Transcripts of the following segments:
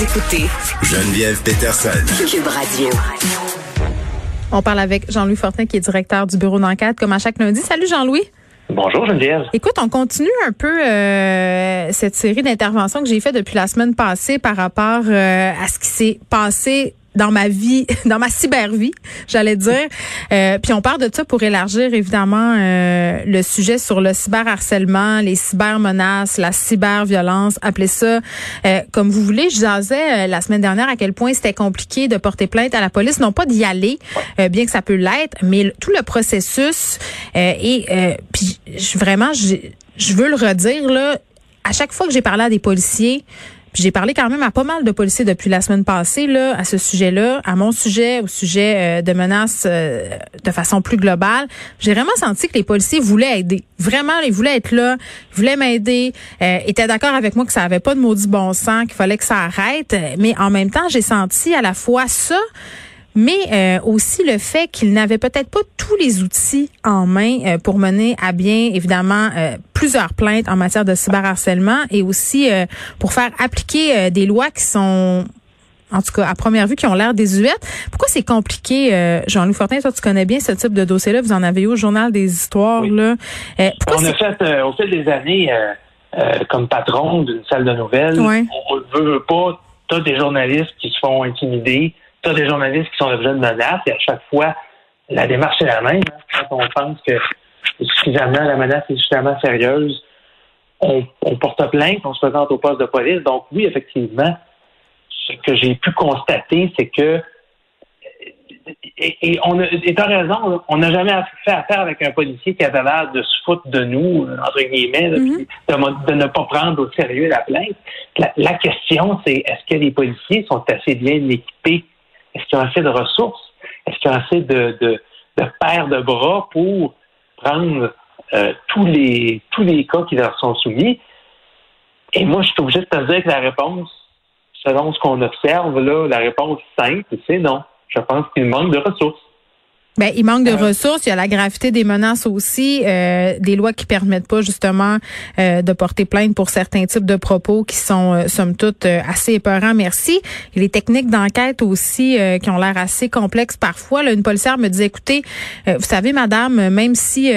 Vous écoutez Geneviève Peterson. Cube Radio. On parle avec Jean-Louis Fortin, qui est directeur du bureau d'enquête, comme à chaque lundi. Salut Jean-Louis. Bonjour Geneviève. Écoute, on continue un peu euh, cette série d'interventions que j'ai fait depuis la semaine passée par rapport euh, à ce qui s'est passé dans ma vie, dans ma cybervie, j'allais dire. Euh, puis on parle de ça pour élargir évidemment euh, le sujet sur le cyberharcèlement, les cybermenaces, la cyberviolence, appelez ça euh, comme vous voulez. Je disais la semaine dernière à quel point c'était compliqué de porter plainte à la police, non pas d'y aller, bien que ça peut l'être, mais tout le processus et puis vraiment je veux le redire là, à chaque fois que j'ai parlé à des policiers, j'ai parlé quand même à pas mal de policiers depuis la semaine passée là à ce sujet-là, à mon sujet, au sujet euh, de menaces euh, de façon plus globale. J'ai vraiment senti que les policiers voulaient aider. Vraiment, ils voulaient être là, ils voulaient m'aider, euh, étaient d'accord avec moi que ça avait pas de maudit bon sens, qu'il fallait que ça arrête. Mais en même temps, j'ai senti à la fois ça mais euh, aussi le fait qu'il n'avait peut-être pas tous les outils en main euh, pour mener à bien, évidemment, euh, plusieurs plaintes en matière de cyberharcèlement et aussi pour faire appliquer des lois qui sont en tout cas, à première vue, qui ont l'air désuètes. Pourquoi c'est compliqué, Jean-Louis Fortin? Toi, tu connais bien ce type de dossier-là. Vous en avez eu au Journal des Histoires. Là. pourquoi on a fait, au fil des années, comme patron d'une salle de nouvelles, on ne veut pas, tu as des journalistes qui se font intimider, tu as des journalistes qui sont l'objet de menaces et à chaque fois, la démarche est la même. Hein. Quand on pense que suffisamment, la menace est suffisamment sérieuse, on, porte plainte, on se présente au poste de police. Donc oui, effectivement, ce que j'ai pu constater, c'est que et, on a, et as raison, on n'a jamais fait affaire avec un policier qui avait l'air de se foutre de nous, entre guillemets, mm-hmm. de, ne pas prendre au sérieux la plainte. la question, c'est est-ce que les policiers sont assez bien équipés est-ce qu'il y a assez de ressources? Est-ce qu'il y a assez de, de, de paires de bras pour prendre euh, tous les tous les cas qui leur sont soumis? Et moi, je suis obligé de te dire que la réponse, selon ce qu'on observe, là, la réponse simple, c'est non. Je pense qu'il manque de ressources. Ben, il manque de euh. ressources. Il y a la gravité des menaces aussi, euh, des lois qui permettent pas justement euh, de porter plainte pour certains types de propos qui sont euh, somme toute assez épeurants. Merci. Et les techniques d'enquête aussi qui ont l'air assez complexes parfois. Là, une policière me dit écoutez, vous savez, madame, même si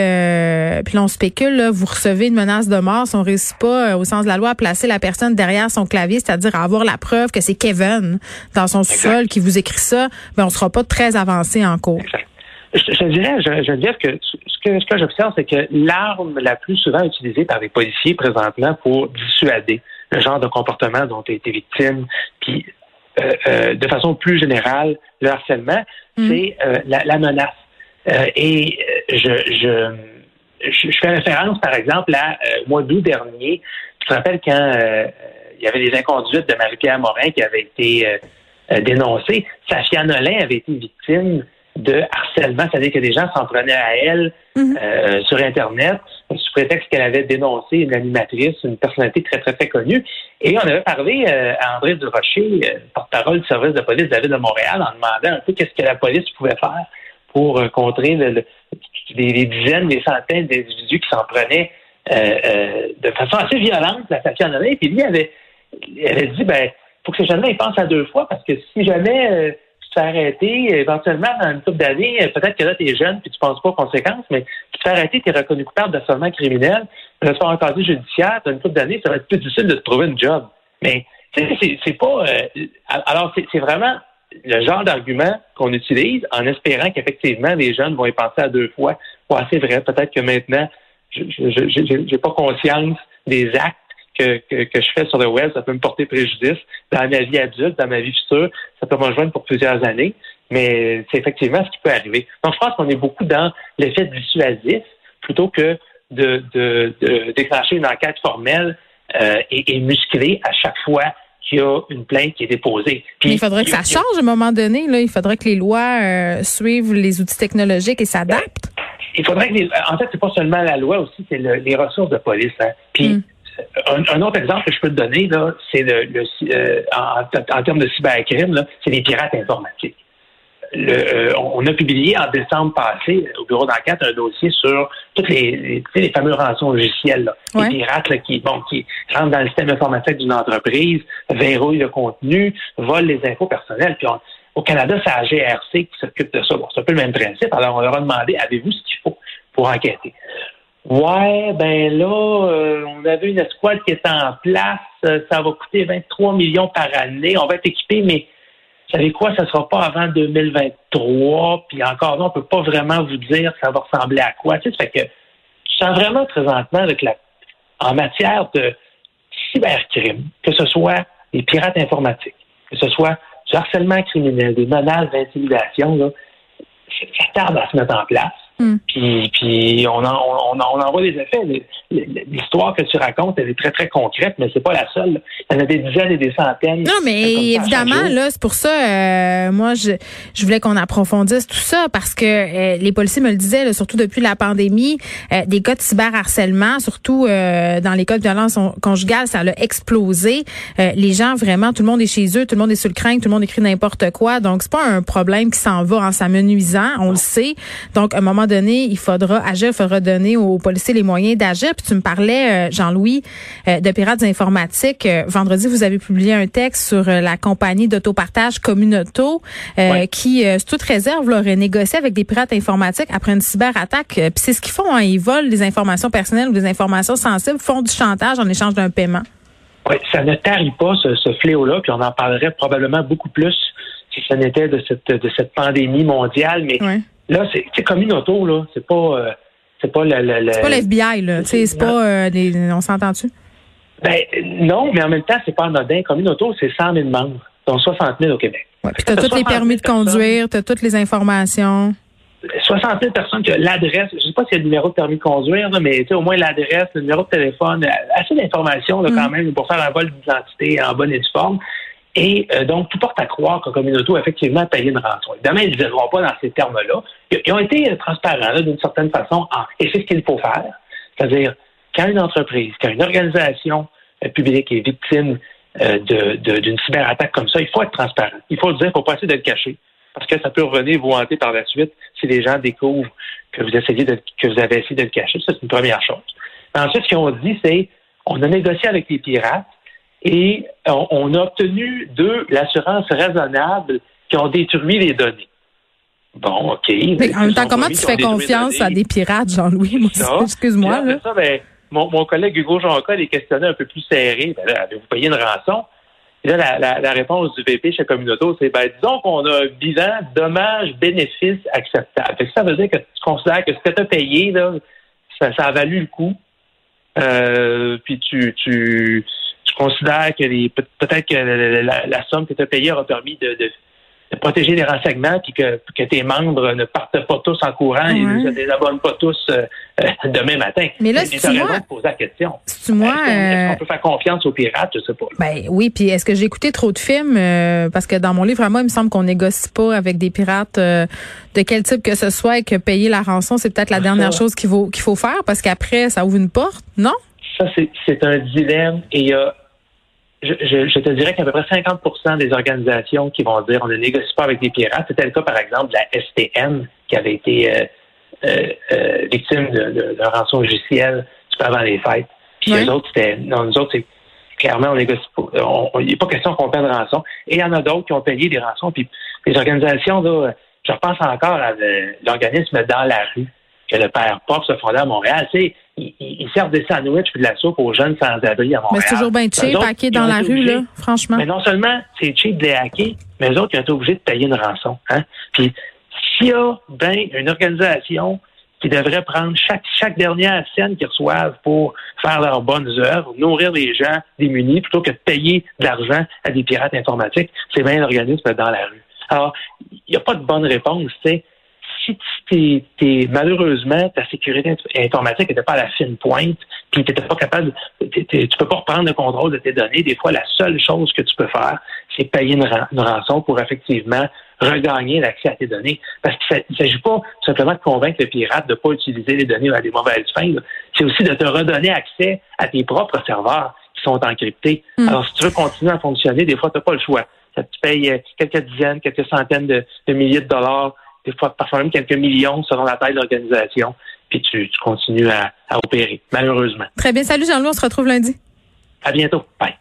puis l'on spécule, là, vous recevez une menace de mort, si on réussit pas au sens de la loi à placer la personne derrière son clavier, c'est-à-dire à avoir la preuve que c'est Kevin dans son sous-sol qui vous écrit ça, ben on sera pas très avancé en cours. Je, je dirais, je, je dire que ce que, ce que j'observe, c'est que l'arme la plus souvent utilisée par les policiers présentement pour dissuader le genre de comportement dont tu été victime, puis euh, euh, de façon plus générale, le harcèlement, mm. c'est euh, la, la, menace. et je, je, je, fais référence, par exemple, à mois d'août dernier. Tu te rappelles quand il y avait des inconduites de Marie-Pierre Morin qui avaient été dénoncées. Safia Nolin avait été victime de harcèlement, c'est-à-dire que des gens s'en prenaient à elle mhm. euh, sur Internet sous prétexte qu'elle avait dénoncé une animatrice, une personnalité très, très, très connue. Et on avait parlé euh, à André Durocher, euh, porte-parole du service de police de la Ville de Montréal, en demandant un peu qu'est-ce que la police pouvait faire pour contrer le, les, dizaines, les centaines d'individus qui s'en prenaient de façon assez violente, la station Puis lui avait, avait dit, ben, faut que ces jeunes-là ils pensent à deux fois parce que si jamais te fais arrêter, éventuellement, dans une couple d'années, peut-être que là, tu es jeune puis tu penses pas aux conséquences, mais tu te fais arrêter, tu es reconnu coupable d'assaillement criminel, tu vas un casier judiciaire, dans une couple d'années, ça va être plus difficile de te trouver une job. Mais, c'est pas... Euh, alors, c'est vraiment le genre d'argument qu'on utilise en espérant qu'effectivement, les jeunes vont y penser à deux fois. C'est vrai, peut-être que maintenant, je n'ai pas conscience des actes que, que, je fais sur le web, ça peut me porter préjudice dans ma vie adulte, dans ma vie future. Ça peut me rejoindre pour plusieurs années, mais c'est effectivement ce qui peut arriver. Donc, je pense qu'on est beaucoup dans l'effet dissuasif plutôt que de, de, de déclencher une enquête formelle euh, est, est musclé à chaque fois qu'il y a une plainte qui est déposée. Puis, Mais il faudrait que ça change à un moment donné. Là. Il faudrait que les lois euh, suivent les outils technologiques et s'adaptent. Il faudrait que les, en fait, c'est pas seulement la loi aussi, c'est le- les ressources de police. Hein. Puis Mm. Un, un autre exemple que je peux te donner là, c'est le, le- euh, en, en termes de cybercrime, c'est les pirates informatiques. Le, euh, on a publié en décembre passé au bureau d'enquête un dossier sur toutes les, les, tu sais, les fameux rançons logiciels, là. Ouais. les pirates là, qui, bon, qui rentrent dans le système informatique d'une entreprise, verrouillent le contenu, volent les infos personnelles. Puis on- au Canada, c'est la GRC qui s'occupe de ça. Bon, c'est un peu le même principe. Alors, on leur a demandé, avez-vous ce qu'il faut pour enquêter? Ouais, ben là, euh, on avait une escouade qui était en place. Euh, ça va coûter 23 millions par année. On va être équipé, mais vous savez quoi, ça sera pas avant 2023. Puis encore là, on peut pas vraiment vous dire ça va ressembler à quoi. Tu sais, ça fait que je sens vraiment présentement avec la, en matière de cybercrime, que ce soit des pirates informatiques, que ce soit du harcèlement criminel, des menaces d'intimidation, ça tarde à se mettre en place. Hmm. Puis, puis on, en, on, en, on en voit des effets. L'histoire que tu racontes, elle est très, très concrète, mais c'est pas la seule. Il y en a des dizaines et des centaines. Non, mais évidemment, là, c'est pour ça, euh, moi, je, je voulais qu'on approfondisse tout ça parce que euh, les policiers me le disaient, là, surtout depuis la pandémie, euh, des cas de cyberharcèlement, surtout euh, dans les cas de violence conjugale, ça a explosé. Euh, les gens, vraiment, tout le monde est chez eux, tout le monde est sur le crainte, tout le monde écrit n'importe quoi. Donc, c'est pas un problème qui s'en va en s'amenuisant, on le sait. Donc, à un moment donné, il faudra agir, il faudra donner aux policiers les moyens d'agir. Puis tu me parlais, euh, Jean-Louis, euh, de pirates informatiques. Euh, vendredi, vous avez publié un texte sur la compagnie d'autopartage Communauto Ouais. qui, sous toute réserve, là, aurait négocié avec des pirates informatiques après une cyberattaque. Puis c'est ce qu'ils font, hein, ils volent des informations personnelles ou des informations sensibles, font du chantage en échange d'un paiement. Oui, ça ne tarit pas ce, ce fléau-là, puis on en parlerait probablement beaucoup plus si ce n'était de cette, de cette pandémie mondiale. Mais Ouais. Là, c'est c'est Communauto, là. C'est pas, euh, c'est pas le, le- le- C'est pas l'FBI, là. C'est pas euh, des, on s'entend-tu? Ben, non, mais en même temps, c'est pas anodin. Communauto, c'est 100 000 membres, dont 60 000 au Québec. Ouais. Puis t'as tous les 60 000 permis de conduire, t'as toutes les informations. 60 000 personnes qui ont l'adresse, je sais pas s'il y a le numéro de permis de conduire, là, mais tu sais, au moins l'adresse, le numéro de téléphone, euh, assez d'informations quand même pour faire un vol d'identité en bonne et due forme. Et euh, donc, tout porte à croire que Communauto a effectivement payé une rançon. Évidemment, ils ne diront pas dans ces termes-là. Ils, ont été euh, transparents d'une certaine façon, en- et c'est ce qu'il faut faire. C'est-à-dire, quand une entreprise, quand une organisation euh, publique est victime euh, de- de- d'une cyberattaque comme ça, il faut être transparent. Il faut le dire, il ne faut pas essayer de le cacher. Parce que ça peut revenir vous hanter par la suite si les gens découvrent que vous essayez de, que vous avez essayé de le cacher. Ça, c'est une première chose. Ensuite, ce qu'ils ont dit, c'est on a négocié avec les pirates et on, on a obtenu d'eux l'assurance raisonnable qui ont détruit les données. Bon, OK. Mais en même temps, comment tu fais confiance à des pirates, Jean-Louis? Excuse-moi, ben, mon, mon collègue Hugo Jonca les questionnait un peu plus serré. Ben avez-vous payé une rançon? Et là, la, la- la réponse du VP chez Communauto, c'est ben, disons qu'on a un bilan dommage-bénéfice acceptable. Fait que ça veut dire que tu considères que ce que tu as payé, là, ça, ça a valu le coup. Euh, puis tu, tu, tu considères que les peut-être que la, la- la somme que tu as payée aura permis de, de, de protéger les renseignements puis que, que tes membres ne partent pas tous en courant et ne se désabonnent pas tous euh, euh, demain matin. Mais là, as moi- de poser la question. C'est. Est-ce qu'on- euh, peut faire confiance aux pirates? Je sais pas. Ben oui, puis est-ce que j'ai écouté trop de films euh, parce que dans mon livre à moi, il me semble qu'on négocie pas avec des pirates euh, de quel type que ce soit et que payer la rançon, c'est peut-être la dernière chose qu'il faut qu'il faut faire parce qu'après ça ouvre une porte, non? Ça, c'est- un dilemme et il y a je, je- je te dirais qu'il y a à peu près 50% des organisations qui vont dire on ne négocie pas avec des pirates. C'était le cas, par exemple, de la STM qui avait été euh, euh, euh, victime d'un rançon logiciel juste avant les fêtes. Puis Ouais. eux autres, c'était. Non, nous autres, c'est clairement, on négocie pas. Il n'est pas question qu'on paie de rançon. Et il y en a d'autres qui ont payé des rançons. Puis les organisations, là, je repense encore à l'organisme Dans la rue que le père Pop se fondait à Montréal. Tu sais, ils, ils servent des sandwichs puis de la soupe aux jeunes sans-abri à Montréal. Mais c'est toujours bien cheap, autres, ils dans la rue obligés- là, franchement. mais non seulement c'est cheap de les hacker, mais eux autres, ils ont été obligés de payer une rançon. Hein? Puis s'il y a ben une organisation qui devrait prendre chaque, chaque dernière scène qu'ils reçoivent pour faire leurs bonnes œuvres, nourrir les gens démunis, plutôt que de payer de l'argent à des pirates informatiques, c'est bien l'organisme dans la rue. Alors, il n'y a pas de bonne réponse. tu sais. T'es, t'es- malheureusement ta sécurité informatique n'était pas à la fine pointe, puis t'étais pas capable, t'es- t'es- tu peux pas reprendre le contrôle de tes données. Des fois, la seule chose que tu peux faire, c'est payer une, ran- une rançon pour effectivement regagner l'accès à tes données. Parce qu'il ne s'agit pas simplement de convaincre le pirate de ne pas utiliser les données à des mauvaises fins. là. C'est aussi de te redonner accès à tes propres serveurs qui sont encryptés. Alors, si tu veux continuer à fonctionner, des fois, tu n'as pas le choix. Ça te paye euh, quelques dizaines, quelques centaines de, de milliers de dollars, des fois parfois même quelques millions selon la taille de l'organisation, puis tu, tu continues à, à opérer, malheureusement. Très bien. Salut Jean-Louis, on se retrouve lundi. À bientôt. Bye.